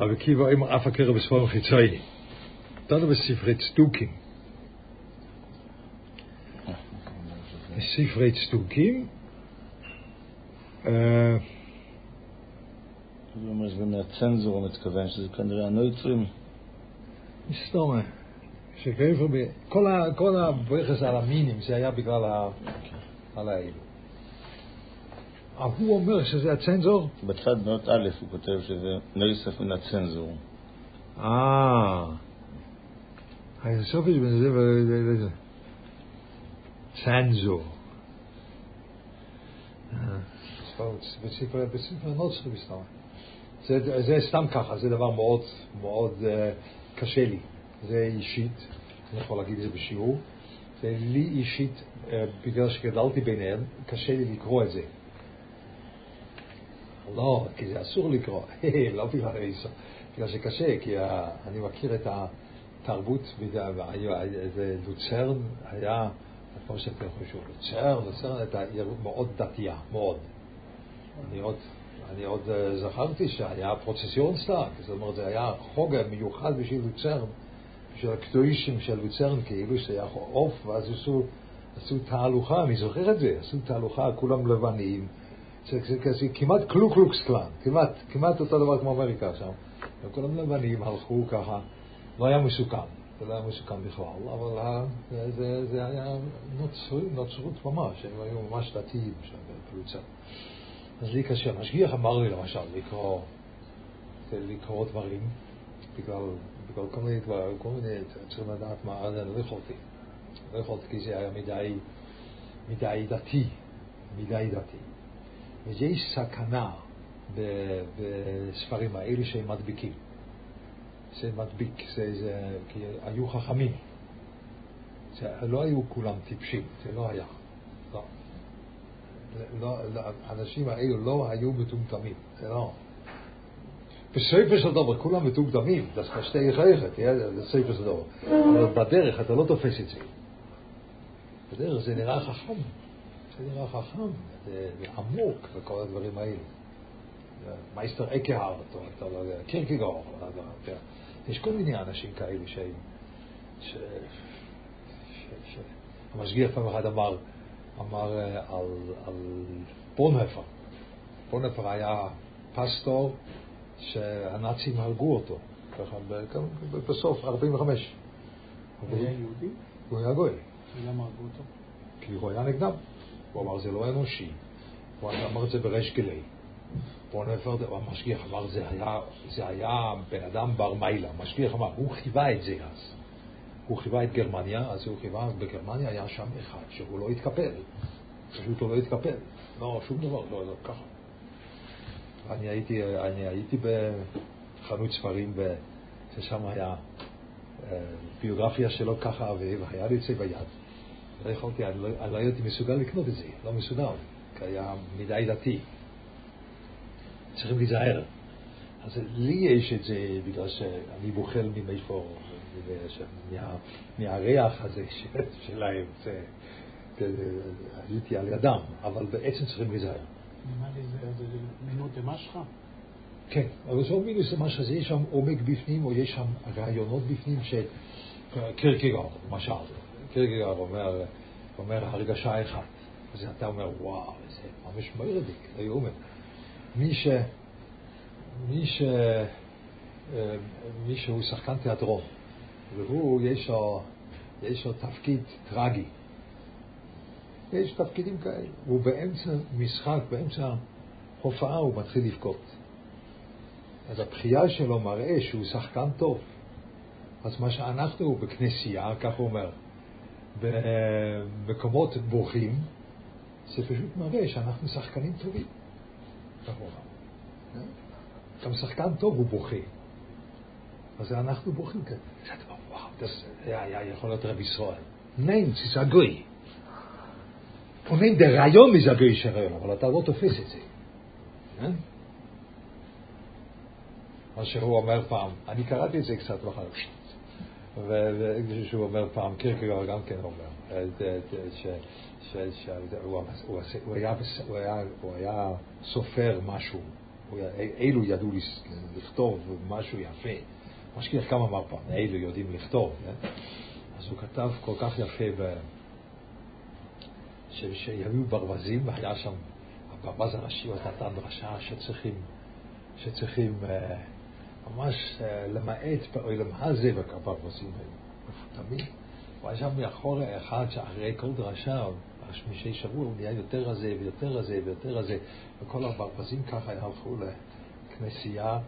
רב עקיבא אמר אף הקרב בספורם חיצוני. דנו בספרי צדוקים. בספרי צדוקים, אה, הוא אומר שזה מהצנזור, הוא מתכוון שזה כנראה הנויצרים. מסתומה, שגבר, ב- כל ה- כל הברכס על המינים זה היה בגלל ה- על האלו. אבל הוא אומר שזה הצנזור? בצד נוט א' הוא כותב שזה נויסף מן הצנזור. אה, היסופי בין זה וזה. צנזור. אה, בספר בספר נוצרי מסתמה. זה, סתם ככה, זה דבר מאוד מאוד אה, קשה לי. זה אישית, אני יכול להגיד את זה בשיעור. זה לי אישית, אה, בגלל שגדלתי ביניהם, קשה לי לקרוא את זה. לא, כי זה אסור לקרוא, לא בגלל איסור, בגלל שקשה, כי אני מכיר את התרבות, בגלל- והיה- זה לוצרן היה, כמו שאתם חושבים, לוצרן, לוצרן הייתה עיר מאוד דתייה, מאוד. אני עוד, אני עוד אה, זכרתי שהיה Prozessionstag, זאת אומרת, זה היה חג מיוחד בשביל לוצרן, בשביל הקדושים של לוצרן, כאילו שהיה עוף, ואז עשו, עשו תהלוכה, אני זוכר את זה, עשו תהלוכה, כולם לבנים. זה כמעט קלו קלוקס קלאן, כמעט, כמעט אותו דבר כמו אמריקה שם. וכולם לבנים הלכו ככה, לא היה מסוכן, זה לא היה מסוכן בכלל, אבל זה, זה, היה נוצרות, נוצרות ממש, הם היו ממש דתיים שם בפלוצה. אז לי קשה, משגיח אמר לי למשל לקרוא, לקרוא דברים, בגלל, בגלל כל מיני דברים, כל מיני, צריכים לדעת מה, אז אני לא יכולתי. לא יכולתי כי זה היה מדי, מדי דתי, מדי דתי. ויש סכנה בספרים האלה שהם מדביקים. זה מדביק, זה, זה, כי היו חכמים. זה, לא היו כולם טיפשים, זה לא היה. לא. לא, לא, האנשים האלו לא היו מטומטמים, זה לא. בספר של דבר כולם מטומטמים, זה שתי חייכת, זה ספר של דבר. אבל בדרך אתה לא תופס את זה. בדרך זה נראה חכם, זה נראה חכם, זה עמוק וכל הדברים האלה. מייסטר אקהארט, או אתה לא יודע, אתה- יש כל מיני אנשים כאלה שהם, ש... ש... ש... המשגיח פעם אחת אמר, אמר אה, על, על בונהפר. בונהפר היה פסטור שהנאצים הרגו אותו, ככה בסוף 45. הוא היה יהודי? הוא היה גוי. ולמה הרגו אותו? כי הוא היה נגדם. הוא אמר, זה לא אנושי. הוא אמר את זה בריש גלי. בונפרד, המשגיח אמר, זה היה, זה היה בן אדם בר מיילה. המשגיח אמר, הוא חיווה את זה אז. הוא חיווה את גרמניה, אז הוא חיווה, בגרמניה היה שם אחד שהוא לא התקפל. פשוט הוא לא התקפל. לא, שום דבר, לא, לא, ככה. אני הייתי, אני הייתי בחנות ספרים, ששם היה אה, ביוגרפיה שלו ככה, והיה לי את זה ביד. לא יכולתי, אני לא, לא הייתי מסוגל לקנות את זה, לא מסוגל, כי היה מדי דתי. צריכים להיזהר. אז לי יש את זה בגלל שאני בוחל ממיפור, מה, מהריח הזה של- שלהם, הייתי על ידם, אבל בעצם צריכים להיזהר. נראה לי זה- מינות דמשכה. כן, אבל זה לא מינוס שזה, יש שם עומק בפנים, או יש שם רעיונות בפנים של קירקגור, למשל. קירקגור אומר, אומר הרגשה אחת. אז אתה אומר, וואו, זה ממש מרדיק, לא יאומן. מי ש... מי ש... אה, מי שהוא שחקן תיאטרון, והוא, יש לו, יש לו תפקיד טרגי. יש תפקידים כאלה. הוא באמצע משחק, באמצע הופעה, הוא מתחיל לבכות. אז הבחייה שלו מראה שהוא שחקן טוב. אז מה שאנחנו בכנסייה, כך הוא אומר, במקומות בוכים, זה פשוט מראה שאנחנו שחקנים טובים. גם שחקן טוב הוא בוכה. אז אנחנו בוכים כאן. וואו, das היה, יכול להיות רב ישראל. Nein, זה הגוי. נעים דרעיון מזה הגוי רעיון, אבל אתה לא תופס את זה. כן? מה שהוא אומר פעם, אני קראתי את זה קצת ואחר וכשהוא אומר פעם, קירקגור גם כן אומר, אה, זה- זה- ש- ש- ש- הוא הוא עשה- הוא היה סופר משהו, אלו ידעו לכתוב משהו יפה. משגיח גם אמר פעם, אלו יודעים לכתוב, כן? אז הוא כתב כל כך יפה שהיו ברווזים, והיה שם, הברווז הראשי הוא נתן דרשה שצריכים, שצריכים אה, ממש אה, למעט בעולם הזה, והברווזים היו מפותמים. הוא שם מאחור אחד שאחרי כל דרשה, שמישי שבוע, הוא נהיה יותר רזה ויותר רזה ויותר רזה, וכל הברווזים ככה הלכו לכנסייה.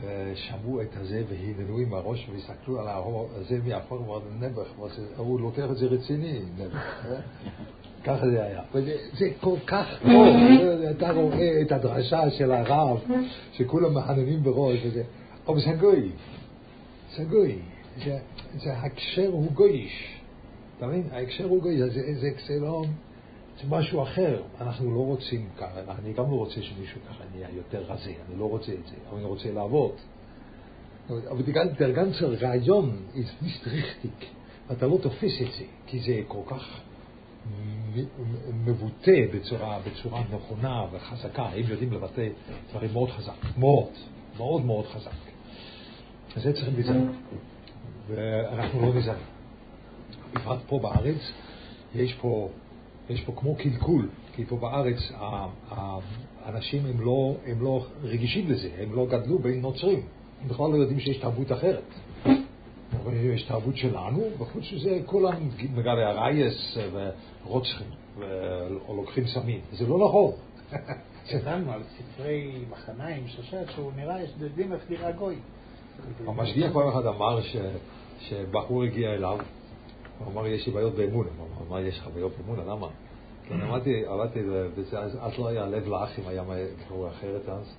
ושמעו את הזה והננו עם הראש והסתכלו על הזה מאחור ואמרו נעבך, הוא לוקח את זה רציני, נעבך. אה? ככה זה היה. וזה זה כל כך טוב, אתה רואה את הדרשה של הרב, שכולם מהנהנים בראש, וזה, אבל זה גוי, זה גוי, זה, זה הקשר הוא גויש, אתה מבין? ההקשר הוא גויש, זה, זה, זה לא, זה משהו אחר, אנחנו לא רוצים ככה, אני גם לא רוצה שמישהו ככה נהיה יותר רזה, אני לא רוצה את זה, אבל אני רוצה לעבוד. אבל gan- der ganze רעיון ist nicht אתה לא תופס את זה, כי זה כל כך מבוטא בצורה, בצורה נכונה וחזקה, הם יודעים לבטא דברים מאוד חזק, מאוד, מאוד מאוד חזק. אז זה צריכים להיזהר, ואנחנו לא נזהרים. בפרט פה בארץ, יש פה, יש פה כמו קלקול, כי פה בארץ האנשים הם לא, הם לא רגישים לזה, הם לא גדלו בין נוצרים, הם בכלל לא יודעים שיש תרבות אחרת. יש תרבות שלנו, וחוץ מזה כולם מגלי הרייס ורוצחים, או לוקחים סמים. זה לא נכון. גדלנו על ספרי מחניים, שושת, שהוא נראה, יש דין איך נראה גוי. המשגיח פעם אחת אמר שבחור הגיע אליו, הוא אמר, יש לי בעיות באמון. הוא אמר, מה יש לך בעיות באמון? למה? כי אני עמדתי, עבדתי אז לא היה לב לאחים, היה קראו אחרת אז.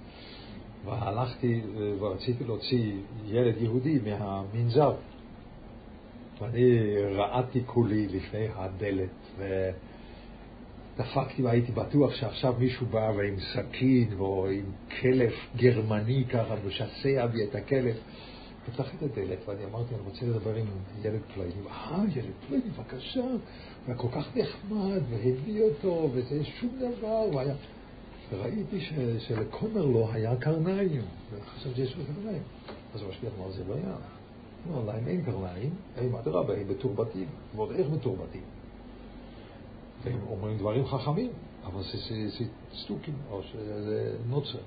והלכתי ורציתי להוציא ילד יהודי מהמנזר. ואני רעדתי כולי לפני הדלת, ודפקתי והייתי בטוח שעכשיו מישהו בא ועם סכין או עם כלב גרמני ככה, משסע בי את הכלב. פתחתי את הדלת ואני אמרתי, אני רוצה לדבר עם ילד פלייני. אה, ילד פלייני, בבקשה. הוא היה כל כך נחמד, והביא אותו, וזה שום דבר, הוא היה... וראיתי ש, שלכומר לא היה קרניים, וחשבתי שיש לו קרניים. אז המשגיח אמר, זה לא היה. לא, להם אין קרניים, הם אדרבה, הם מתורבתים, ועוד איך מתורבתים. והם אומרים דברים חכמים, אבל זה, זה, זה סטוקים, או שזה נוצר.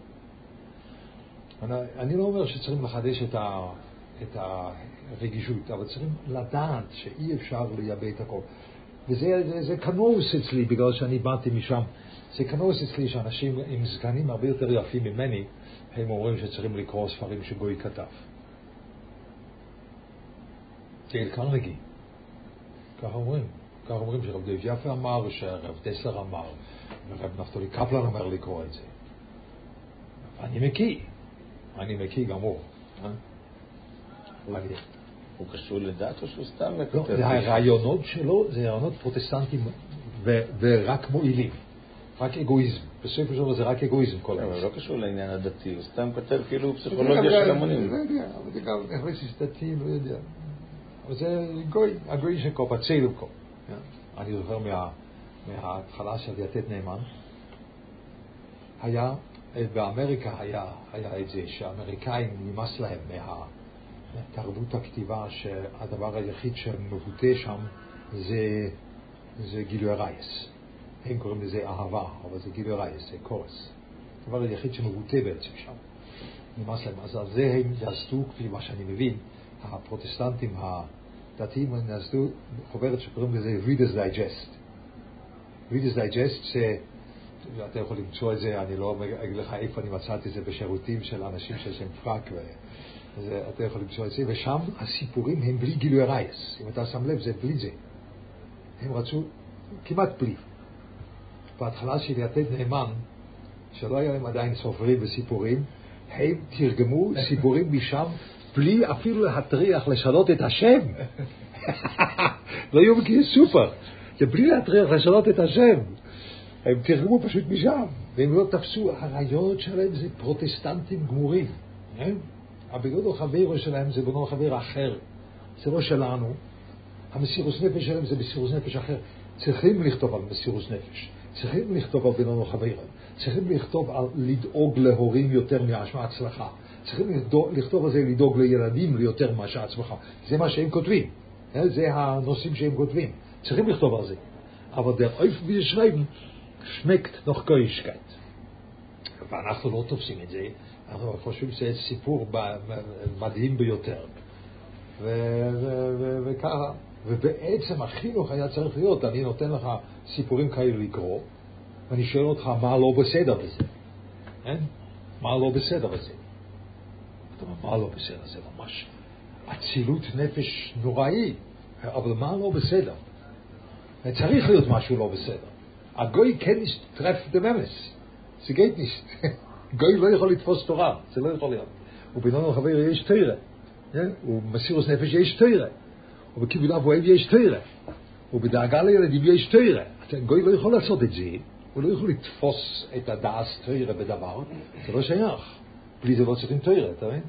אני, אני לא אומר שצריכים לחדש את, ה, את הרגישות, אבל צריכים לדעת שאי אפשר לייבא את הכל. וזה זה, זה כנוס אצלי, בגלל שאני באתי משם. זה כנוס אצלי שאנשים עם זקנים הרבה יותר יפים ממני, הם אומרים שצריכים לקרוא ספרים שגוי כתב. דייל קרנגי, ככה אומרים. ככה אומרים שרב דב יפה אמר, שרב טסלר אמר, ורב נפתולי קפלן אומר לקרוא את זה. אני מקיא, אני מקיא גמור. אה? הוא קשור לדת או שהוא סתם לא? זה הרעיונות שלו, זה רעיונות פרוטסטנטיים ו- ורק מועילים, רק אגואיזם. בסופו של דבר זה רק אגואיזם כל אבל הזמן. לא קשור לעניין הדתי, הוא סתם כותב כאילו פסיכולוגיה של המונים. לא יודע, אבל זה גם איך דתי, לא יודע. אבל זה גוי, הגוי של קופה, צילום קופה. אני זוכר מה- מההתחלה של יתד נאמן, היה, באמריקה היה, היה את זה שהאמריקאים נמאס להם מה... תרבות הכתיבה שהדבר היחיד שמבוטא שם זה, זה גילוי הרייס. הם קוראים לזה אהבה, אבל זה גילוי רייס, זה קורס. הדבר היחיד שמבוטא בעצם שם. נמאס להם. אז על זה הם יסדו, כפי מה שאני מבין, הפרוטסטנטים הדתיים הם יסדו חוברת שקוראים לזה Reader's Digest. Reader's Digest זה, אתה יכול למצוא את זה, אני לא אגיד לך איפה אני מצאתי את זה בשירותים של אנשים שיש להם פרק. אתה יכול למצוא את זה, ושם הסיפורים הם בלי גילוי רייס. אם אתה שם לב, זה בלי זה. הם רצו כמעט בלי. בהתחלה של יתד נאמן, שלא היה להם עדיין סופרים וסיפורים, הם תרגמו סיפורים משם בלי אפילו להטריח לשנות את השם. לא היו מכירים סופר, זה בלי להטריח לשנות את השם. הם תרגמו פשוט משם, והם לא תפסו, הרעיונות שלהם זה פרוטסטנטים גמורים. כן? הבגודו חברו שלהם זה בנו חבר אחר. זה לא שלנו. המסירות נפש שלהם זה מסירות נפש אחר. צריכים לכתוב על מסירות נפש, צריכים לכתוב על בינונו חברים, צריכים לכתוב על לדאוג להורים יותר מההצלחה, צריכים לכתוב על זה לדאוג לילדים יותר מאשר הצלחה. זה מה שהם כותבים, אה? זה הנושאים שהם כותבים. צריכים לכתוב על זה. אבל Euf wie schreiben schmeckt noch Geuigkeit. ואנחנו לא תופסים את זה, אנחנו חושבים שזה סיפור מדהים ביותר. וככה, ובעצם החינוך היה צריך להיות, אני נותן לך סיפורים כאלה לקרוא, ואני שואל אותך מה לא בסדר בזה, כן? מה לא בסדר בזה? אתה אומר, מה לא בסדר? זה ממש אצילות נפש נוראי, אבל מה לא בסדר? צריך להיות משהו לא בסדר. הגוי כן טרף דממס, זה גייט ניסט. גוי לא יכול לתפוס תורה, זה לא יכול להיות. ובינון החבר יש תרא, ובמסירוס נפש יש תרא, ובכיבוד אב ואב יש תרא, ובדאגה לילדים יש תרא. גוי לא יכול לעשות את זה, הוא לא יכול לתפוס את הדעס תרא בדבר, זה לא שייך. בלי זה לא צריכים תרא, אתה מבין?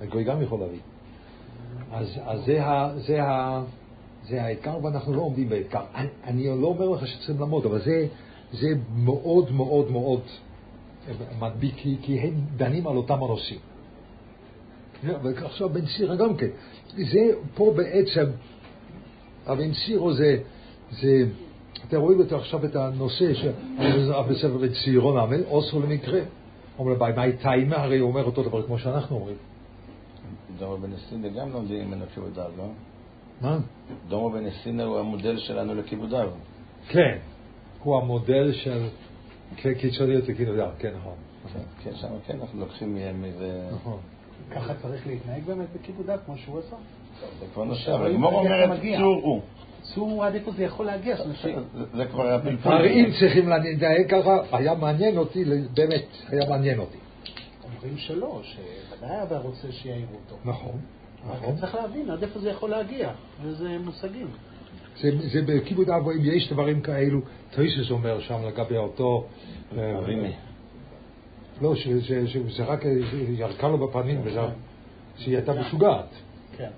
הגוי גם יכול להביא. אז, אז זה, ה, זה, ה, זה העיקר ואנחנו לא עומדים בעיקר. אני, אני לא אומר לך שצריכים לעמוד, אבל זה, זה מאוד מאוד מאוד מדביק, כי, כי הם דנים על אותם הנושאים. ועכשיו בן סירה גם כן. זה פה בעצם, הבן סירו זה, זה, אתם רואים עכשיו את הנושא בספר בן סירו נאמן, אוסו למקרה. אומר בימי טיימה, הרי הוא אומר אותו דבר כמו שאנחנו אומרים. דומו בן סינה גם לומדים ממנו כיבודיו, לא? מה? דומו בן סינה הוא המודל שלנו לכיבודיו. כן, הוא המודל של קיצוניות וכיבודיו, כן נכון. כן, שם כן אנחנו לוקחים מהם איזה... נכון. ככה צריך להתנהג באמת בכיבודיו, כמו שהוא עשה? זה כבר נושא, אבל הגמור אומרת צור הוא. צור עד איפה זה יכול להגיע? זה כבר הפלפול. אם צריכים להתנהג ככה, היה מעניין אותי, באמת, היה מעניין אותי. אומרים שלא, שוודאי היה רוצה שיעירו אותו. נכון, אבל נכון. צריך להבין עד איפה זה יכול להגיע, איזה מושגים. זה, זה בכיבוד אב ואם יש דברים כאלו, טויסס אומר שם לגבי אותו... אה. לא, ש- ש- ש- שזה רק ירקה לו בפנים, וזה- שהיא הייתה משוגעת. כן.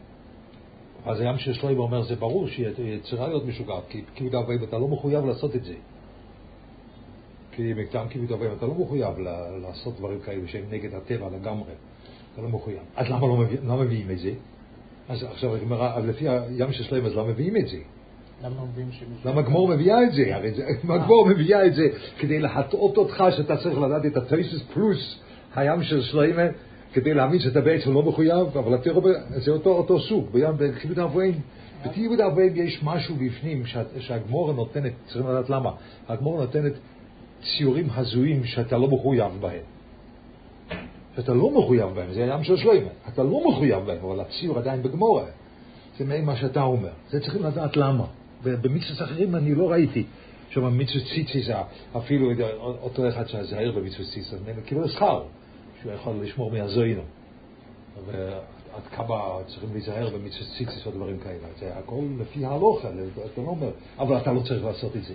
אז הים של שלוימה אומר, זה ברור שהיא צריכה להיות משוגעת, כי כיבוד אב ואם אתה לא מחויב לעשות את זה. כי מטעם כיבוד אב ואם אתה לא מחויב לעשות דברים כאלו שהם נגד הטבע לגמרי. אתה לא מחויב. אז למה לא מביא- לא מביאים את זה? אז עכשיו הגמרא, אז לפי הים של שלוימה, אז למה מביאים את זה? למה הגמור מביאה את זה? הרי זה- הגמור מביאה את זה כדי להטעות אותך שאתה צריך לדעת את הטייסס פלוס הים של שלוימה, כדי להאמין שאתה בעצם לא מחויב, אבל רואה, זה אותו, אותו סוג, בים בכיבוד אבוהים. בכיבוד אבוהים יש משהו בפנים שה- שהגמור נותנת, צריכים לדעת למה, הגמור נותנת ציורים הזויים שאתה לא מחויב בהם. שאתה לא מחויב בהם, זה הים של שלוימה, אתה לא מחויב בהם, אבל הציור עדיין בגמורה. זה מעין מה שאתה אומר. זה צריכים לדעת למה. ובמצוות אחרים אני לא ראיתי. שם מצוות ציציס, אפילו אותו אחד שהזהיר במצוות ציציס, אני קיבל שכר, שהוא יכול לשמור מהזוינו. ועד כמה צריכים להיזהר במצוות ציציס דברים כאלה. זה הכל לפי ההלוכה, אתה לא אומר, אבל אתה לא צריך לעשות את זה.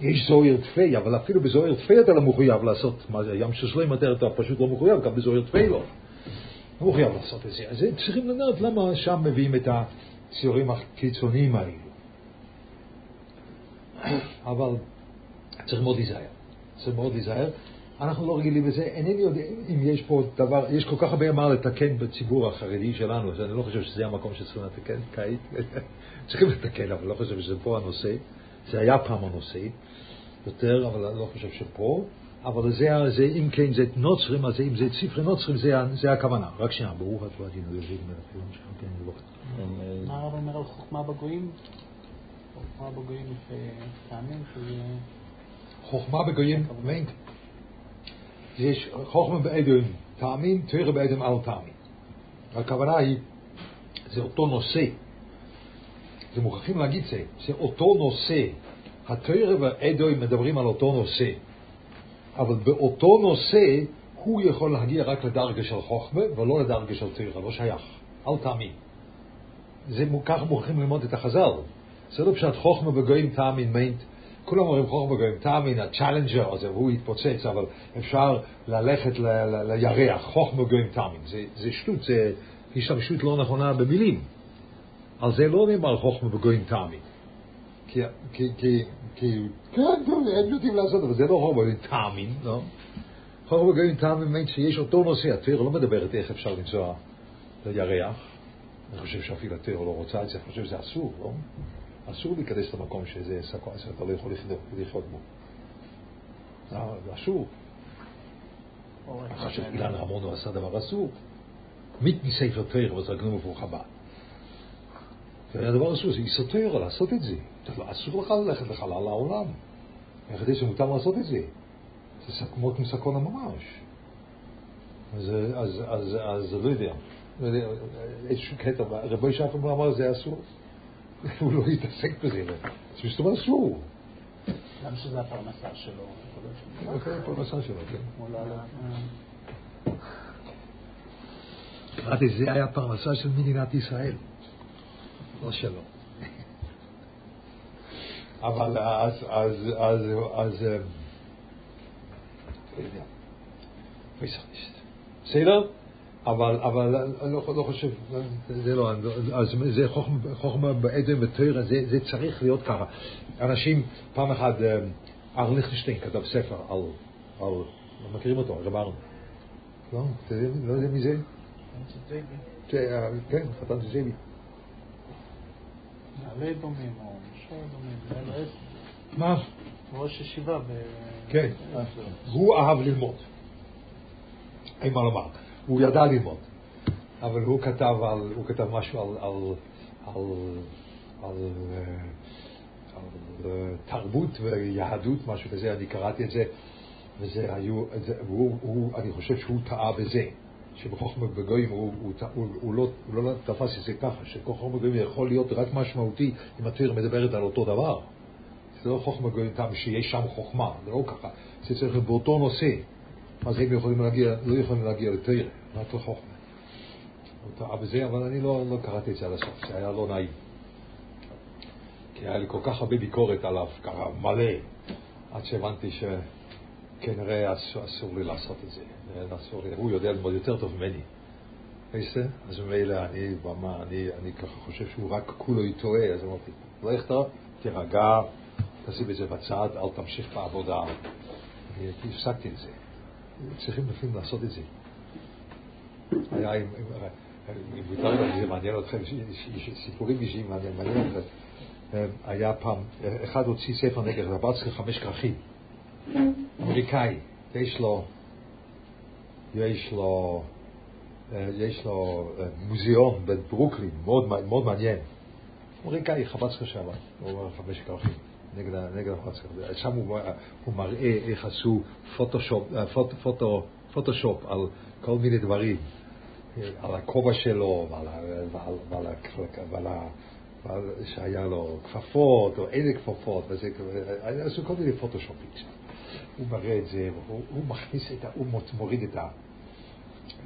יש זוהיר תפי, אבל אפילו בזוהיר תפי אתה לא מחויב לעשות, מה זה, ים של שלם אתה פשוט לא מחויב, גם בזוהיר תפי לא. לא מחויב לעשות את זה. אז צריכים לדעת למה שם מביאים את הציורים הקיצוניים האלו. אבל צריך מאוד להיזהר. צריך מאוד להיזהר. אנחנו לא רגילים לזה, אינני יודע אם יש פה דבר, יש כל כך הרבה מה לתקן בציבור החרדי שלנו, אז אני לא חושב שזה המקום שצריכים לתקן כעת. צריכים לתקן, אבל לא חושב שזה פה הנושא. זה היה פעם הנושא יותר, אבל אני לא חושב שפה. אבל זה, זה אם כן, זה נוצרים, אז אם זה ספרי נוצרים, זה, ה- זה הכוונה. רק שנייה, ברוך אתה אדינו אלוהים מלך העולם שלנו, כן, לא. מה הרב אומר על חוכמה בגויים? חוכמה בגויים שזה... חוכמה בגויים, יש חוכמה באדום, טעמים, תראה באדום על טעמים. הכוונה היא, זה אותו נושא. זה מוכרחים להגיד זה, זה אותו נושא. התורה והאדם מדברים על אותו נושא. אבל באותו נושא הוא יכול להגיע רק לדרגה של חוכמה ולא לדרגה של תורה, לא שייך. אל תאמין. זה ככה מוכרחים ללמוד את החז"ל. זה לא פשוט חוכמה בגויים תאמין מיינט. כולם אומרים חוכמה בגויים תאמין, הצ'אלנג'ר הזה, והוא יתפוצץ, אבל אפשר ללכת לירח, חוכמה בגויים תאמין. זה, שטות, זה, השתמשות לא נכונה במילים. על זה לא נאמר חוכמה בגויים תעמי. כי, כי, כן, טוב, הם יודעים לעשות, אבל זה לא חוכמה בגויים תעמין, לא? חוכמה בגויים תעמין באמת שיש אותו נושא, התיר לא מדברת איך אפשר לנסוע לירח. אני חושב שאפילו התיר לא רוצה את זה, אני חושב שזה אסור, לא? אסור להיכנס למקום שזה שאתה לא יכול לחיות בו. זה אסור. אני חושב שאילן רמון הוא עשה דבר אסור. mit מספר תויר, אבל זה רק נאמר חב"ד. זה הדבר אסור, זה איסוטר לעשות את זה. אסור לך ללכת לחלל העולם. איך זה מותר לעשות את זה? זה כמו סקונה ממש. אז, אז, אז, אז לא יודע. איזשהו קטע, רבי שפם אמר זה אסור. הוא לא יתעסק בזה, זה פשוט אסור. גם שזה הפרנסה שלו. זה הפרנסה שלו, כן. אמרתי, זה היה הפרנסה של מדינת ישראל, לא שלו. אבל אז, אז, אז, אז, לא יודע, בסדר? אבל, אבל אני לא, לא חושב, זה לא, אז זה חוכמה, חוכמה בעדן ותרא, זה, זה צריך להיות ככה. אנשים, פעם אחת, ארל ליכטנשטיין כתב ספר על, על, לא מכירים אותו, רב ארן. לא, לא יודע מי זה? כן, חתן של ג'ייבי. נעלי דומים או משור דומים, מה? ראש ישיבה ב... כן, הוא אהב ללמוד. אין מה לומר. הוא ידע ללמוד. אבל הוא כתב, על, הוא כתב משהו על, על, על, על, על, על תרבות ויהדות, משהו כזה, אני קראתי את זה, וזה היו, זה, והוא, הוא, אני חושב שהוא טעה בזה. שבחוכמה בגויים הוא, הוא, הוא, הוא, לא, הוא לא תפס את זה ככה, שחוכמה בגויים יכול להיות רק משמעותי אם התיר מדברת על אותו דבר. זה לא חוכמה בגויים טעם שיש שם חוכמה, זה לא ככה. זה צריך להיות באותו נושא. אז הם יכולים להגיע, לא יכולים להגיע לתיר, רק לחוכמה. בזה, אבל אני לא, לא קראתי את זה עד הסוף, זה היה לא נעים. כי היה לי כל כך הרבה ביקורת עליו, ככה מלא, עד שהבנתי שכנראה אסור, אסור לי לעשות את זה. אסור לי, הוא יודע ללמוד יותר טוב ממני. איזה? אז ממילא אני במה, אני, אני ככה חושב שהוא רק כולו טועה, אז אמרתי, לא יכתוב, תירגע, תשים את זה בצד, אל תמשיך בעבודה. הפסקתי את זה. צריכים לפעמים לעשות את זה. היה עם, אם מותר לי, זה מעניין אתכם, סיפורים אישיים מעניין אתכם. היה פעם, אחד הוציא ספר נגד רבצקי חמש כרכים, אמריקאי, יש לו, יש לו, יש לו מוזיאון בברוקלין, מאוד, מאוד מעניין. אמריקאי, חבצקי שם, הוא אומר חמש כרכים. נגד, נגד החוצר. שם הוא, הוא מראה איך עשו פוטושופ, פוט, פוטו, פוטושופ על כל מיני דברים, על הכובע שלו ועל, ועל, ועל, ועל, ועל שהיה לו כפפות או אין כפפות, וזה, עשו כל מיני פוטושופים שם. הוא מראה את זה, הוא, הוא מכניס את ה... הוא מוריד את, ה,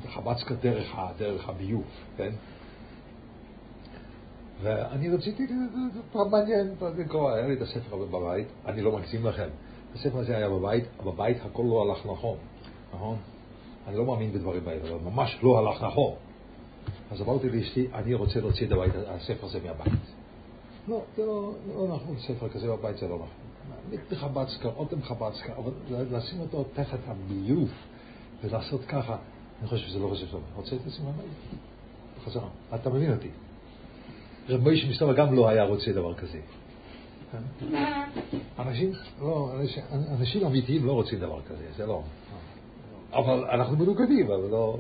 את החבצקה דרך, דרך הביוב, כן? ואני רציתי, פעם מעניין, לקרוא, היה לי את הספר הזה בבית, אני לא מגזים לכם. הספר הזה היה בבית, בבית הכל לא הלך נכון, נכון? אני לא מאמין בדברים האלה, אבל ממש לא הלך נכון. אז אמרתי לאשתי, אני רוצה להוציא את הבית, הספר הזה מהבית. לא, זה לא, לא נכון, ספר כזה בבית זה לא נכון. מחבצקה, עוד מחבצקה, אבל לשים אותו תחת הביוב ולעשות ככה, אני חושב שזה לא חושב טוב. רוצה את זה מהבית? בחזרה. אתה מבין אותי. רב מוישה מסתובב גם לא היה רוצה דבר כזה. אנשים, לא, אנשים אמיתיים לא רוצים דבר כזה, זה לא. אבל אנחנו מנוגדים, אבל לא...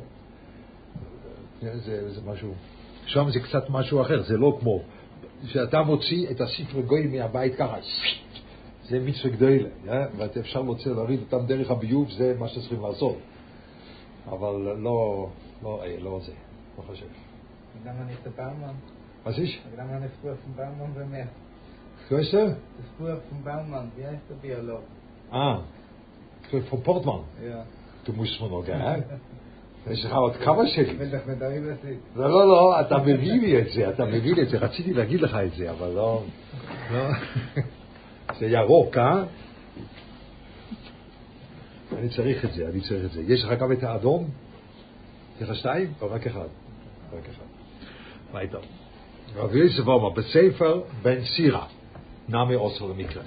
זה, זה משהו... שם זה קצת משהו אחר, זה לא כמו... שאתה מוציא את הספר גויים מהבית ככה, זה מצווה גדולה, ואפשר להוציא, להוריד אותם דרך הביוב, זה מה שצריכים לעשות. אבל לא, לא, לא זה, לא חושב. למה נכתב פעם? Was ist? Wir haben eine Spur von Baumann bemerkt. Grüße? Die Spur von Baumann, wie heißt der Biolog? Ah, von Portman. Ja. Du musst mir noch, gell? יש לך עוד כמה שלי. לא, לא, לא, אתה מביא לי את זה, אתה מביא לי את זה, רציתי להגיד לך את זה, אבל לא... זה ירוק, אה? אני צריך את זה, אני צריך את זה. יש לך גם את האדום? יש לך שתיים או רק אחד? פרק אחד. weiter. רב יוסף אומר, בספר בן סירה, נמי אוסר למקרה.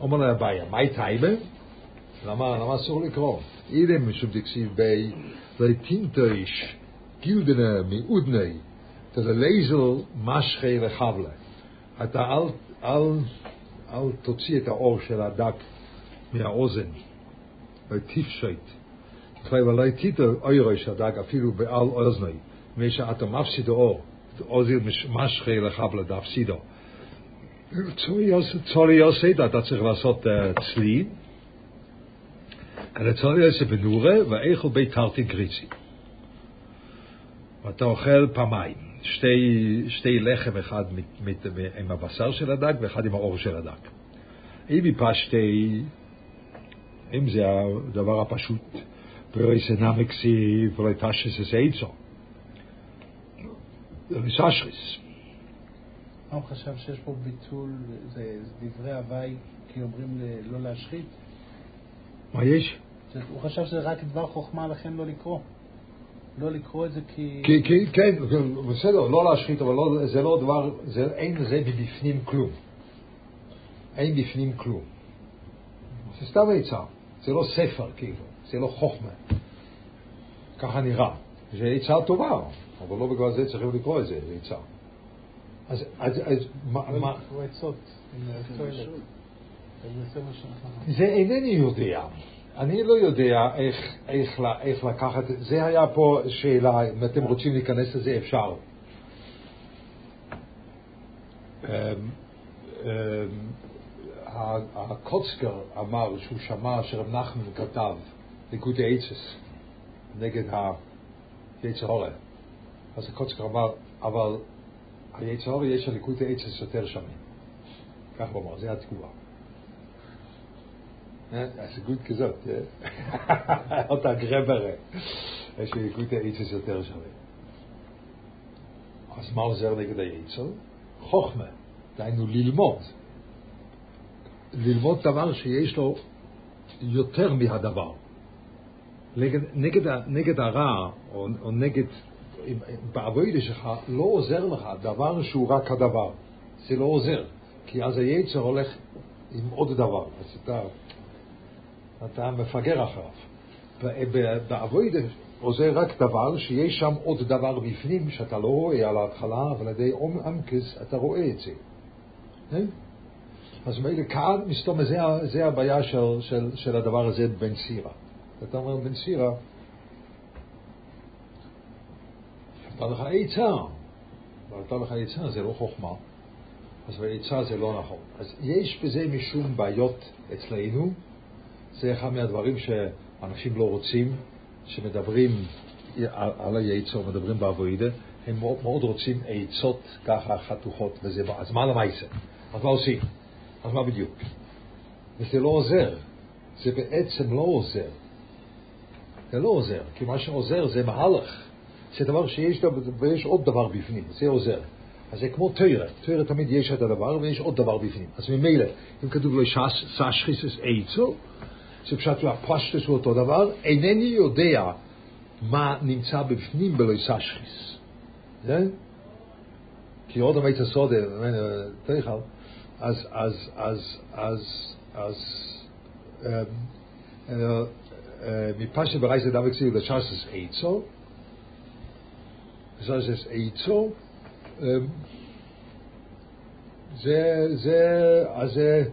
אומר לה הבעיה, מהי טייבה? למה, למה אסור לקרוא? אילם משום דקסיב בי, לטינטויש, גילדנה מאודני, תללייזל משכי לחבלה. אתה אל, אל, אל תוציא את האור של הדק מהאוזן, ותפשט. ולא תיתו אוירו של הדג אפילו בעל אוזני, מפני שאתה מפסיד האור. אוזיל משכי לחבלה דפסידו. צורי יוסד, אתה צריך לעשות צלי, צורי יוסד בנורה, ואיכו בית תרתי גריצי. ואתה אוכל פעמיים, שתי, לחם, אחד עם הבשר של הדג ואחד עם האור של הדג. אם יפשתי, אם זה הדבר הפשוט, פרסנה מקסי ולתשס את עצו. זה מסשריס. הוא חשב שיש פה ביטול, זה דברי הוואי, כי אומרים לא להשחית? מה יש? הוא חשב שזה רק דבר חוכמה, לכן לא לקרוא. לא לקרוא את זה כי... כי, כי כן, בסדר, לא להשחית, אבל לא, זה לא דבר, זה, אין לזה מבפנים כלום. אין בפנים כלום. זה סתם עצה, זה לא ספר כאילו, זה לא חוכמה. ככה נראה. זה עצה טובה, אבל לא בגלל זה צריכים לקרוא את זה, זה עצה. אז, אז, אז מה... עצות, זה אינני יודע. אני לא יודע איך, איך, איך לקחת, זה היה פה שאלה, אם אתם רוצים להיכנס לזה אפשר. אמ, אמ, הקוצקר אמר שהוא שמע שרב נחמן כתב ליקוטי עצס נגד היצר הורה. אז הקוצקר אמר, אבל היצר הורה יש על ליקוטי עצס יותר שמים. כך הוא אמר, זה התגובה. זה גוד כזאת, אותה גרברה, יש ליקוטי עצס יותר שמים. אז מה עוזר נגד היצר? חוכמה, דהיינו ללמוד. ללמוד דבר שיש לו יותר מהדבר. נגד, נגד, נגד הרע, או, או נגד, בעבודה שלך, לא עוזר לך דבר שהוא רק הדבר. זה לא עוזר, כי אז היצר הולך עם עוד דבר, אז אתה, אתה מפגר אחריו. בעבודה עוזר רק דבר שיש שם עוד דבר בפנים שאתה לא רואה על ההתחלה, אבל על ידי עומקס אתה רואה את זה. כן? אז מילא כאן, מסתום, זה, זה הבעיה של, של, של הדבר הזה בן סירה. אתה אומר בן סירה, נתן לך עצה, נתן לך עצה זה לא חוכמה, אז בעצה זה לא נכון. אז יש בזה משום בעיות אצלנו, זה אחד מהדברים שאנשים לא רוצים, שמדברים על, היצר, מדברים בעבודה, הם מאוד, מאוד רוצים עצות ככה חתוכות וזה, אז מה למעשה? אז מה עושים? אז מה בדיוק? וזה לא עוזר, זה בעצם לא עוזר. זה לא עוזר, כי מה שעוזר זה מהלך. זה דבר שיש ויש עוד דבר בפנים, זה עוזר. אז זה כמו תרא, תרא תמיד יש את הדבר ויש עוד דבר בפנים. אז ממילא, אם כתוב לו סשחיסס עצו, זה פשוט הפשטוס הוא אותו דבר, אינני יודע מה נמצא בפנים בלוי סשחיס. כן? כי עוד המיצה סודה, תיכל, אז, אז, אז, אז, אז, מפשט ברייסה דאבק סיב לשאסס עצו, לשאסס עצו, זה, זה, אז זה,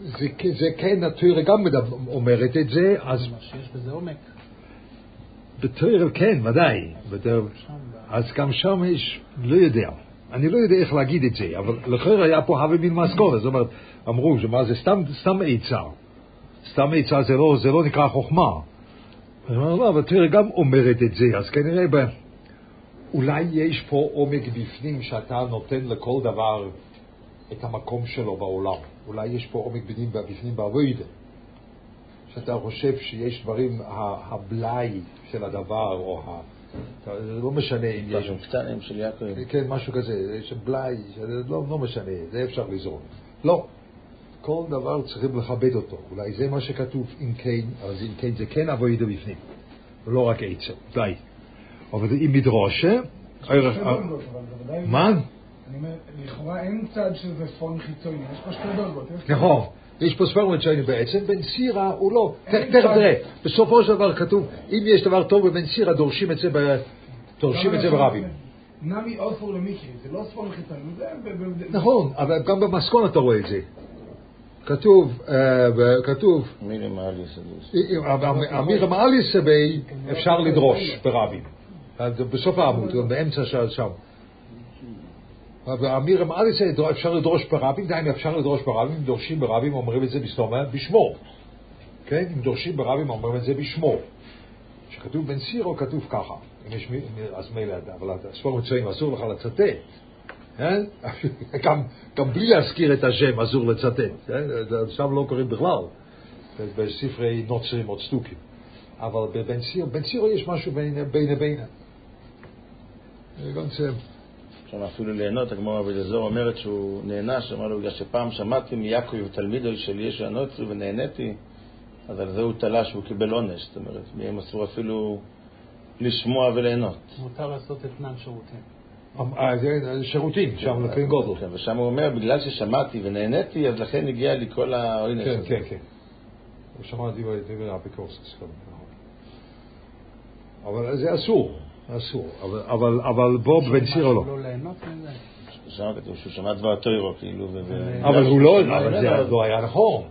זה, זה כן, התוירה גם אומרת את זה, אז... שיש בזה עומק. בתוירה כן, ודאי. אז גם שם יש, לא יודע. אני לא יודע איך להגיד את זה, אבל לכן היה פה הווה מן משכורת, זאת אומרת, אמרו, שמה זה סתם, סתם עצה. סתם עצה זה לא, זה לא נקרא חוכמה. אז אמרנו, לא, אבל תראה, גם אומרת את זה, אז כנראה. אולי יש פה עומק בפנים שאתה נותן לכל דבר את המקום שלו בעולם. אולי יש פה עומק בפנים, בפנים בעבודה. שאתה חושב שיש דברים, הבלאי של הדבר, או ה... זה לא משנה אם יש... דברים קטנים של יעקב. כן, משהו כזה, יש בלאי, לא, לא משנה, זה אפשר לזרום. לא. כל דבר צריכים לכבד אותו. אולי זה מה שכתוב אם כן, אז אם כן זה כן אבוידו בפנים, ולא רק עצר. די. אבל אם אבל זה ודאי... מה? אני אומר, לכאורה אין צד שזה פון חיצוני, יש פה שתי דרגות. נכון. יש פה ספר מצ'ייני בעצם, בן סירה הוא לא. תכף. תראה, בסופו של דבר כתוב, אם יש דבר טוב בבן סירה, דורשים את זה דורשים את זה ברבים. נמי אופור למיקרי, זה לא ספון חיצוני, זה... נכון, אבל גם במסכון אתה רואה את זה. כתוב, אה, כתוב, מינימל יסודוס. אמיר מעליס בי אפשר לדרוש ברבים. בסוף העמוד, באמצע שם. ואמיר מעליס אפשר לדרוש ברבים, דהיינו אפשר לדרוש ברבים, אם דורשים ברבים אומרים את זה בשמו. כן? אם דורשים ברבים אומרים את זה בשמו. כשכתוב בן סירו כתוב ככה. אם יש מי, אז מילא, אבל הספר מצויים אסור לך לצטט. כן? גם, גם בלי להזכיר את השם אסור לצטט. כן? שם לא קוראים בכלל. בספרי נוצרים או צדוקים. אבל בבן סירו, בן סירו יש משהו בין בין. גם זה, שם אפילו ליהנות, הגמרא בלזור אומרת שהוא נענש, אמר לו, בגלל שפעם שמעתי מיעקב תלמידו של ישו הנוצרי ונהניתי, אז על זה הוא תלה שהוא קיבל עונש, זאת אומרת, מהם אסור אפילו לשמוע וליהנות. מותר לעשות אתנן שירותים. אה, זה שירותים, שם לפעמים גודל. כן, ושם הוא אומר, בגלל ששמעתי ונהניתי, אז לכן הגיע לי כל העונש כן, הזה. כן, כן. שמעתי דברי אפיקורסס. כן, נכון. אבל זה אסור, אסור. אבל בוב בן ציר או לא. לא שם כתוב שהוא שמע דבר טוירו, כאילו, ו... אבל הוא לא, אבל זה לא היה נכון.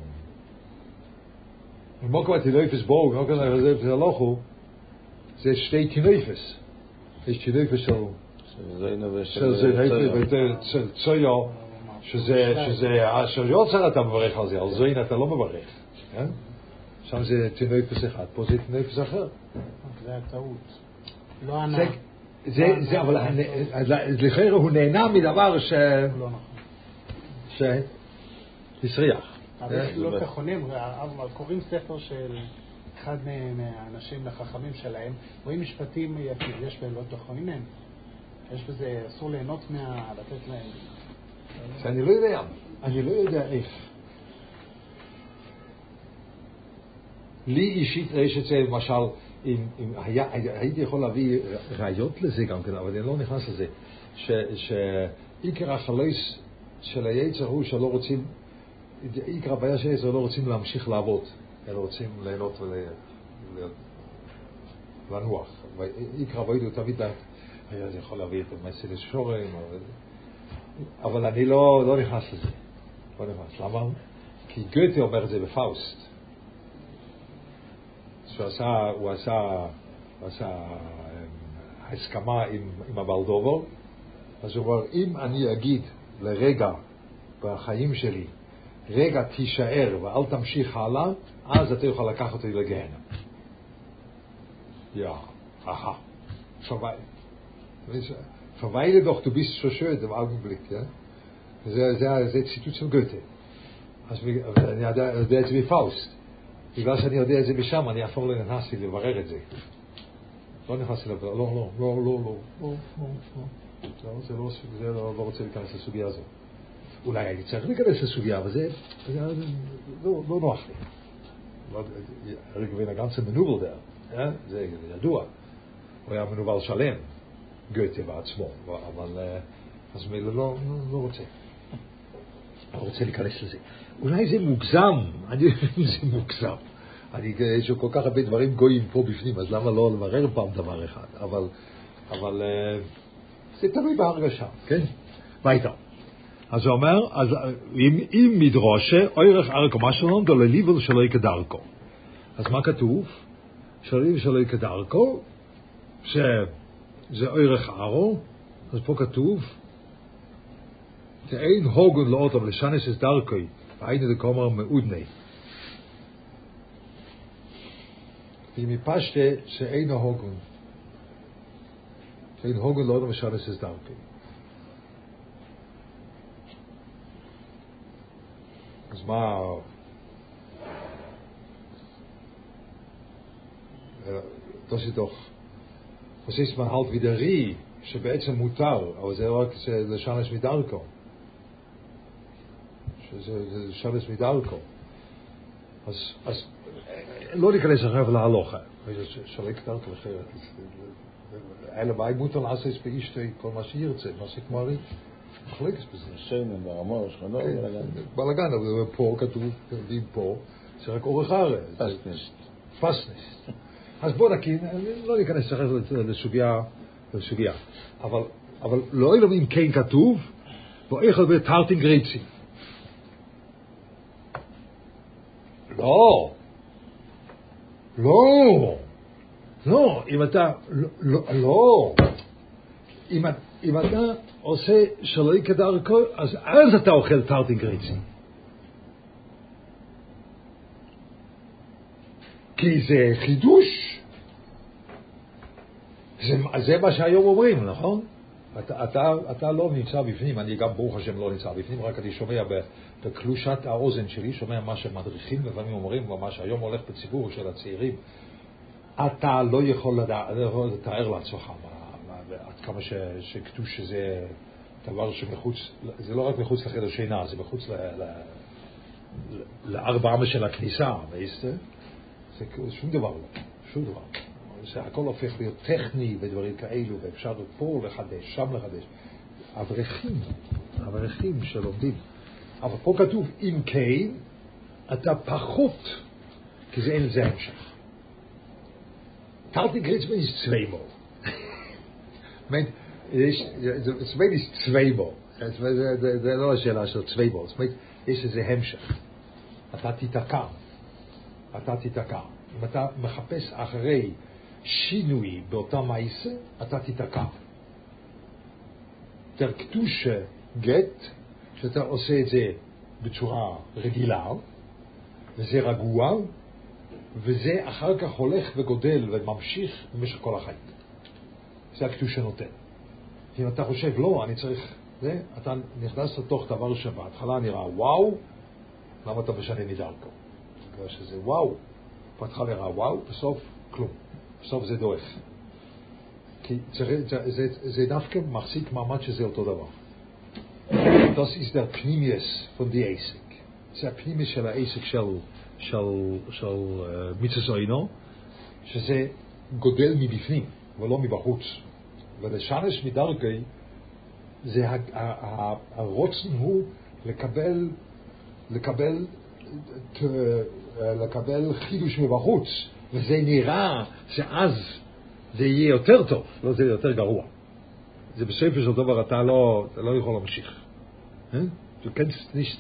כמו קבעתי נויפס בואו, כמו אבל זה לא הלכו, זה שתי כנויפס. יש כנויפס של... של זוין צויו, לא, לא, שזה, אשר יוצר אתה מברך על זה, על זוין אתה לא מברך. כן? שם זה תינוי פס אחד, פה זה תינוי פס אחר. זה הטעות. לא ענה. זה, זה, זה, אבל לכאורה הוא נהנה מדבר ש... לא נכון. שהסריח. אבל יש לא אבל קוראים ספר של אחד מה- מהאנשים החכמים שלהם, רואים משפטים יפים, יש בהם לא תיכונים מהם. יש בזה, אסור ליהנות מה... לתת להם. שאני לא יודע, אני לא יודע איך. לי אישית יש את זה, למשל, אם, אם היה, הייתי יכול להביא ראיות לזה גם כן, אבל אני לא נכנס לזה, שעיקר החלוס של היצר הוא שלא רוצים, עיקר הבעיה של היצר לא רוצים להמשיך לעבוד, אלא רוצים ליהנות ולנוח. עיקר הבעיה הוא תמיד, היה יכול להביא את המסר לשורם. אבל אני לא, לא נכנס לזה. לא נכנס. למה? כי גוטה אומר את זה בפאוסט. שהוא עשה, הוא עשה, הוא עשה אה, הסכמה עם, עם הבלדובו, אז הוא אומר, אם אני אגיד לרגע בחיים שלי, רגע תישאר ואל תמשיך הלאה, אז אתה יכול לקחת אותי לגיהנם. Ja, aha. Verweile. Doch, du bist so schön im Augenblick. Ja? אז בג- אבל אני יודע, יודע את זה בפאוסט. בגלל שאני יודע את זה משם, אני אף פעם לא נכנסתי לברר את זה. לא נכנסתי לברר, לא, לא, לא, לא, לא, לא, לא, זה לא, זה לא, לא רוצה להיכנס לסוגיה הזאת. אולי הייתי צריך להיכנס לסוגיה, אבל זה, לא, לא נוח לי. לא, אריק רגבין הגנצה מנובל דאר, אה? זה ידוע. הוא היה מנובל שלם, גויטה בעצמו, אבל אה, אז מילא לא, לא רוצה. לא רוצה להיכנס לזה. אולי זה מוגזם, אני זה מוגזם. אני, יש כל כך הרבה דברים גויים פה בפנים, אז למה לא לברר פעם דבר אחד? אבל, אבל אה, זה תלוי בהרגשה, כן? מה איתה? אז הוא אומר, אז אה, אם, אם מדרושה, אוירך ארכו משלום, דולליבל שלא יקדרכו. אז מה כתוב? שלא שלא יקדרכו, שזה אוירך ארו, אז פה כתוב, שאין הוגן לאותם לשנס את דרכוי, והיינו דקומר מאודני. היא מפשטה שאין הוגון. שאין הוגון לא יודע משל אסס דרפי. אז מה... Dat is toch, precies maar halt wie de rie, ze בעצם מותר, אבל זה רק לשלש מדרכו. שזה שלש מדרכו. אז, אז לא ניכנס עכשיו להלוכה. שלא יקדרכו אחרת. אלא מה מותר לעשות באשתו כל מה שירצה, מה שכמרי, מחלקת בזה. שיימן, ברמור, שכנות, כן, בלגן. בלאגן, אבל פה כתוב, יודעים פה, זה רק אורך הארץ. פסטניסט. פסנס. אז בוא נקים, לא ניכנס זה לסוגיה, לסוגיה. אבל, אבל לא אלא אם כן כתוב, ואיך על טרטין גריצים. לא. לא. לא, אם אתה, לא, לא, לא. אם, אם אתה עושה שלא כדרכו, אז אז אתה אוכל טרטין גריצים. כי זה חידוש. זה, זה מה שהיום אומרים, נכון? אתה, אתה, אתה לא נמצא בפנים, אני גם ברוך השם לא נמצא בפנים, רק אני שומע בקלושת האוזן שלי, שומע מה שמדריכים לפעמים אומרים, ומה שהיום הולך בציבור של הצעירים. אתה לא יכול לא לתאר לעצמך עד כמה ש, שקדוש זה דבר שמחוץ, זה לא רק מחוץ לחדר שינה, זה מחוץ ל, ל, לארבע אמה של הכניסה. זה שום דבר לא, שום דבר. זה הכל הופך להיות טכני ודברים כאלו, ואפשר פה לחדש, שם לחדש. אברכים, אברכים שלומדים. אבל פה כתוב, אם כן, אתה פחות, כי זה אין לזה המשך. Talte Gritzman is tweemaal. Men, Smeed is tweemaal. לא השאלה של צווייבול, זאת יש איזה המשך. אתה תיתקע. אתה תיתקע. אם אתה מחפש אחרי שינוי באותה מעשה, אתה תיתקע. יותר קדושה גט, שאתה עושה את זה בצורה רגילה, וזה רגוע, וזה אחר כך הולך וגודל וממשיך במשך כל החיים. זה הקדושה נותן. אם אתה חושב, לא, אני צריך, זה, אתה נכנס לתוך דבר שבהתחלה נראה וואו, למה אתה משנה מדרכו? בגלל שזה וואו. בהתחלה נראה וואו, בסוף כלום. בסוף זה דועך. כי זה, זה, זה, דווקא מחזיק מעמד שזה אותו דבר. Das ist der Pnimies von die Eisik. זה הפנימיס של העסק של, של, של uh, מיצזוינו, שזה גודל מבפנים ולא מבחוץ. ולשנש מדרגי, זה הרוצן הוא לקבל, לקבל, ת, לקבל חידוש מבחוץ, וזה נראה שאז זה יהיה יותר טוב, לא זה יהיה יותר גרוע. זה בסופו של דבר אתה לא, אתה לא יכול להמשיך. Du kennst nicht,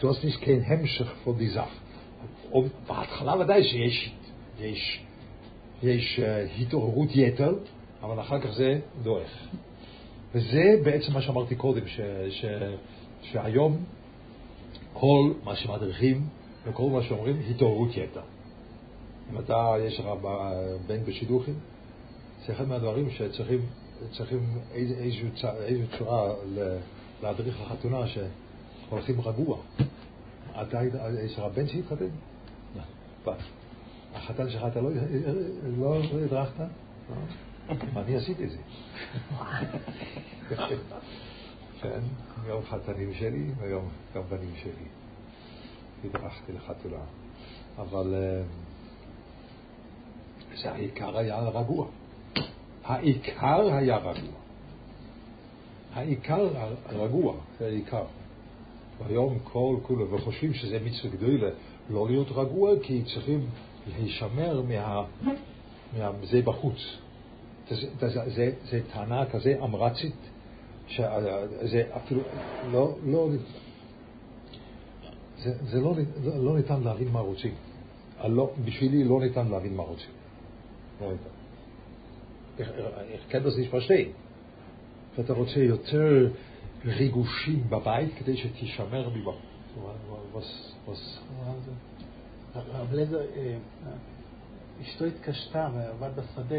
du hast nicht kein המשך von die Sache. בהתחלה ודאי שיש יש, יש uh, התעוררות יתר, אבל אחר כך זה דועך. וזה בעצם מה שאמרתי קודם, ש, ש, שהיום כל מה שמדריכים וכל מה שאומרים, התעוררות יתר. אם אתה, יש לך בן בשידוכים, זה אחד מהדברים שצריכים צריכים איזושהי צורה להדריך לחתונה שהולכים רגוע. אתה, יש לך בן שהתחתן? לא. החתן שלך אתה לא, לא הדרכת? אני עשיתי את זה. כן, יום חתנים שלי ויום גם בנים שלי. הדרכתי לחתונה. אבל זה העיקר היה רגוע. העיקר היה רגוע. העיקר רגוע, זה העיקר. והיום כל כולו, וחושבים שזה מצווה גדולה לא להיות רגוע, כי צריכים להישמר מה... מהזה בחוץ. זה, זה, זה, זה טענה כזה אמרצית, שזה אפילו לא, לא, זה, זה לא, לא, לא ניתן להבין מה רוצים. לא, בשבילי לא ניתן להבין מה רוצים. לא. איך כן das nicht verstehen. ואתה רוצה יותר ריגושים בבית כדי שתישמר מבחוץ. הרב לזר, אשתו התקשתה ועבד בשדה,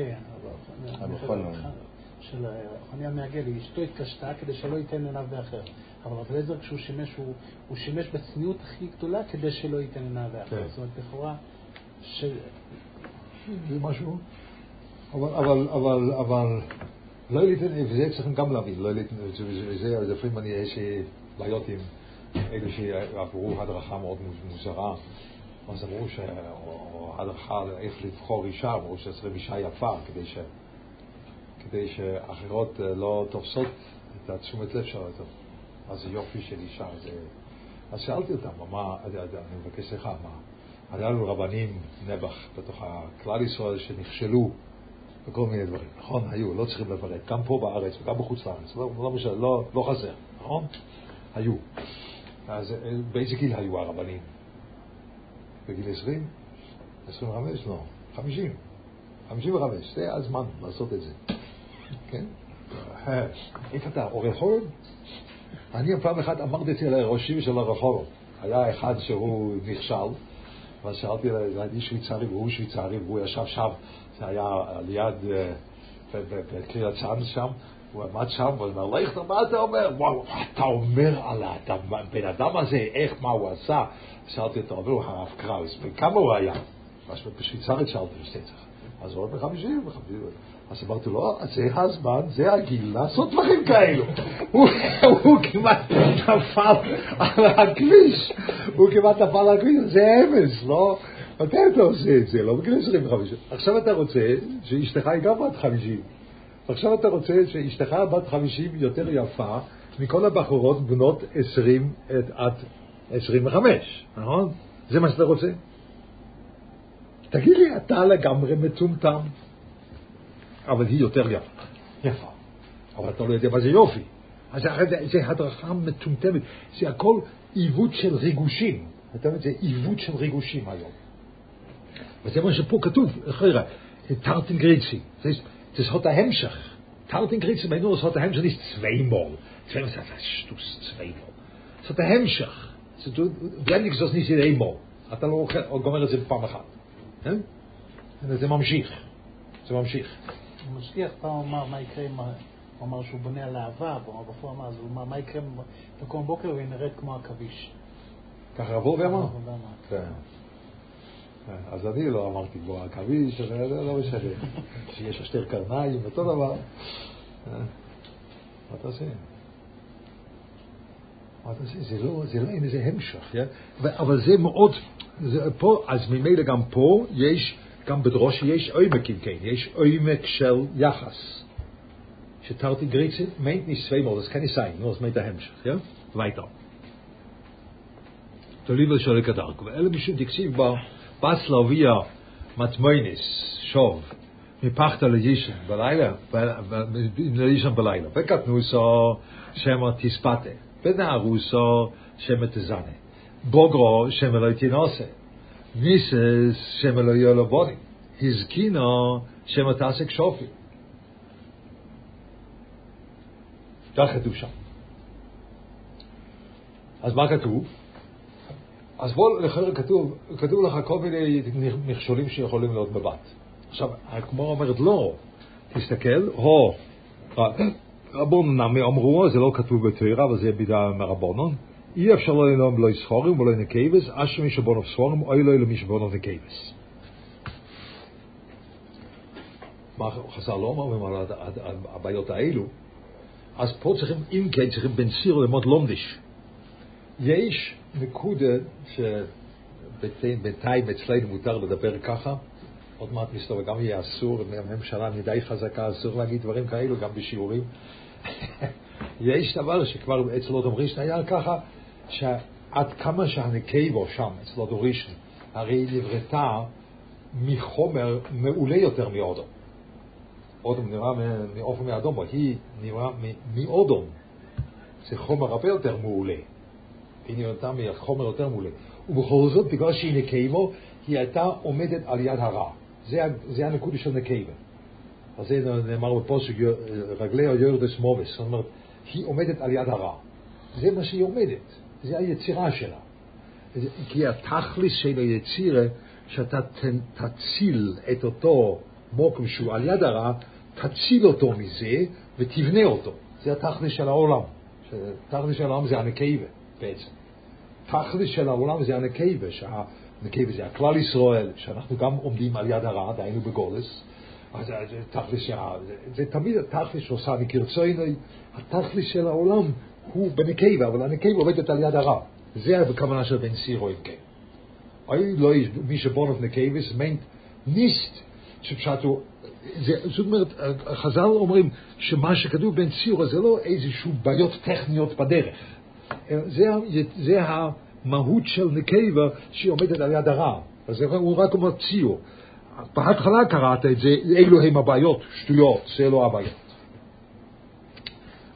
של חניה מעגל, אשתו התקשתה כדי שלא ייתן עיניו באחר. אבל רב אליעזר כשהוא שימש, הוא, הוא שימש בצניעות הכי גדולה כדי שלא ייתן עיניו באחר. זאת אומרת, לכאורה. זה משהו, אבל, אבל, אבל, אבל, לא ליתן, וזה צריכים גם להבין, לא ליתן, וזה, לפעמים אני, יש בעיות עם אלה שעברו הדרכה מאוד מוזרה. אז אמרו שהדרכה איך לבחור אישה, אמרו שצריך אישה יפה כדי ש... כדי שאחרות אה, לא תופסות את התשומת לב שלו יותר. אז זה יופי של אישה. זה... אז שאלתי אותם, מה, אני מבקש סליחה, מה, היה לנו רבנים נעבך בתוך הכלל ישראל שנכשלו וכל מיני דברים, נכון? היו, לא צריכים לפרט, גם פה בארץ וגם בחוץ לארץ, לא, לא משנה, לא, לא חסר, נכון? היו. אז אה, באיזה גיל היו הרבנים? בגיל 20? 25? לא, 50. 55, זה הזמן לעשות את זה. כן? אה, איפה אתה, עורך הון? אני פעם אחת אמרתי אצל הראשים של הרחוב, היה אחד שהוא נכשל, ואז שאלתי, היה שוויצרי והוא שוויצרי, והוא ישב שם זה היה ליד, אה, בקריית צאנז שם, הוא עמד שם הוא אומר, ליכטר, מה אתה אומר? וואו, אתה אומר על הבן אדם הזה, איך, מה הוא עשה? שאלתי אותו, אבל הוא הרב קראוס, וכמה הוא היה? בשוויצרית שאלתי, שטצח. אז אומר, בחמישים, בחמישים. אז אמרתי לו, זה הזמן, זה הגיל לעשות דברים כאלו. הוא כמעט נפל על הכביש, הוא כמעט נפל על הכביש, זה אמס, לא? מתי אתה עושה את זה? לא בגיל 25. עכשיו אתה רוצה שאשתך היא גם בת 50. עכשיו אתה רוצה שאשתך בת 50 יותר יפה מכל הבחורות בנות 20 עד 25, נכון? זה מה שאתה רוצה? תגיד לי, אתה לגמרי מטומטם, אבל היא יותר יפה. יפה. אבל אתה לא יודע מה זה יופי. אז זה הדרכה מטומטמת, זה הכל עיוות של ריגושים. אתה יודע, זה עיוות של ריגושים היום. וזה מה שפה כתוב, אחרי, טרטנגריצי, זה זאת ההמשך. טרטנגריצי, בינו זאת ההמשך, זה צוויימול. צוויימול זה שטוס, צוויימול. זאת ההמשך. בלנדיק זאת ניסי. אתה לא גומר את זה בפעם אחת. כן? זה ממשיך. זה ממשיך. המשגיח פעם אמר מה יקרה אם... הוא אמר שהוא בונה על אהבה, והוא אמר, אז הוא אמר, מה יקרה אם תקום בוקר והיא נראית כמו עכביש. ככה רבו ואמר? כן. אז אני לא אמרתי בו עכביש, לא משנה. שיש שתי קרניים, אותו דבר. מה תעשה? מה תעשה? זה לא, זה לא אין איזה המשך, אבל זה מאוד, זה פה, אז ממילא גם פה יש, גם בדרוש יש עומק אם כן, יש עומק של יחס. שתרתי גריצה, meint nicht zweimal, das kann nicht sein, nur meint der Hemmschicht, ja? Weiter. Der Liebe soll ich gedacht, ואלה משום דקסיב בה, בס להביא מטמוינס, שוב, מפחת לישן בלילה, לישן בלילה, בקטנוסו שמה תספתה, בנערוסו שמה תזנה, בוגרו לא תינוסה, ניסס שמה לא יהיה לו בוני, הזקינו שמה תעסק שופי. כך כתוב שם. אז מה כתוב? אז בוא, לכן כתוב, כתוב לך כל מיני מכשולים שיכולים להיות בבת. עכשיו, הגמרא אומרת לא, תסתכל, הו, רבונון אמרו, זה לא כתוב בתוירה, אבל זה בידה מרבונון, אי אפשר לא לנאום לא סחורים ולא נקייבס, אשר מי שבונוב סחורים, אוי לא למי שבונוב נקייבס. מה חז"ל לא אומרים על הבעיות האלו? אז פה צריכים, אם כן, צריכים בין סיר ללמוד לומדיש. יש נקודה שבינתיים אצלנו מותר לדבר ככה, עוד מעט מסתובב, גם יהיה אסור, הממשלה מדי חזקה, אסור להגיד דברים כאלו, גם בשיעורים. יש דבר שכבר אצל אודו רישן היה ככה, שעד כמה שהנקייבו שם, אצל אודו רישן, הרי היא נבראתה מחומר מעולה יותר מאודום. אודום נראה מאופן מאדום, היא נראה מאודום. זה חומר הרבה יותר מעולה. היא נראתה מחומר יותר מעולה. ובכל זאת, בגלל שהיא נקייבו, היא הייתה עומדת על יד הרע. זה, זה הנקודה של נקייבה. אז זה נאמר בפוסק, רגליה יורדס מובס. זאת אומרת, היא עומדת על יד הרע. זה מה שהיא עומדת. זה היצירה שלה. כי התכלס של היצירה, שאתה תציל את אותו מוקם שהוא על יד הרע, תציל אותו מזה ותבנה אותו. זה התכלס של העולם. התכלס של העולם זה הנקייבה בעצם. תכלס של העולם זה הנקבה, שהנקבה זה הכלל ישראל, שאנחנו גם עומדים על יד הרע, דהיינו בגולס, אז זה תכלס, זה תמיד התכלס שעושה מקרצויני, התכלס של העולם הוא בנקבה, אבל הנקבה עובדת על יד הרע. זה הכוונה של בן סירו אם כן. אוי לא מי שבונוב נקבס meint nicht שפשט הוא, זה, זאת אומרת, חז"ל אומרים שמה שכתוב בין ציור זה לא איזשהו בעיות טכניות בדרך. זה, זה המהות של נקבה שהיא עומדת על יד הרע. אז הוא רק אומר ציור. בהתחלה קראת את זה, אלו הם הבעיות, שטויות, זה לא הבעיות.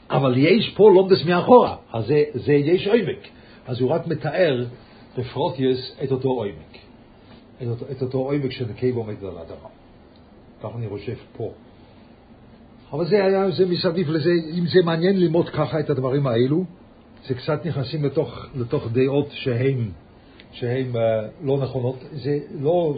אבל יש פה לומדס מאחורה, אז זה, זה יש עומק. אז הוא רק מתאר בפרוטיוס את אותו עומק. את אותו, את אותו עומק שנקבה עומדת על האדמה. כך אני חושב פה. אבל זה היה, זה מסביב לזה, אם זה מעניין ללמוד ככה את הדברים האלו, זה קצת נכנסים לתוך, לתוך דעות שהן, שהן uh, לא נכונות. זה לא,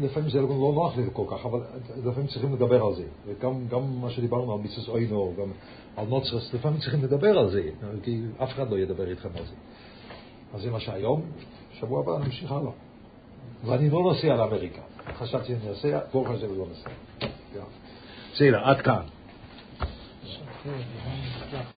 לפעמים זה לא נוח לי כל כך, אבל לפעמים צריכים לדבר על זה. וגם גם מה שדיברנו על מיסוס אוינו, גם על נוצרס, לפעמים צריכים לדבר על זה, כי אף אחד לא ידבר איתכם על זה. אז זה מה שהיום, שבוע הבא נמשיך הלאה. ואני לא נוסע לאמריקה. חשבתי שאני נוסע, ברוך השם לא נוסע. בסדר, עד כאן.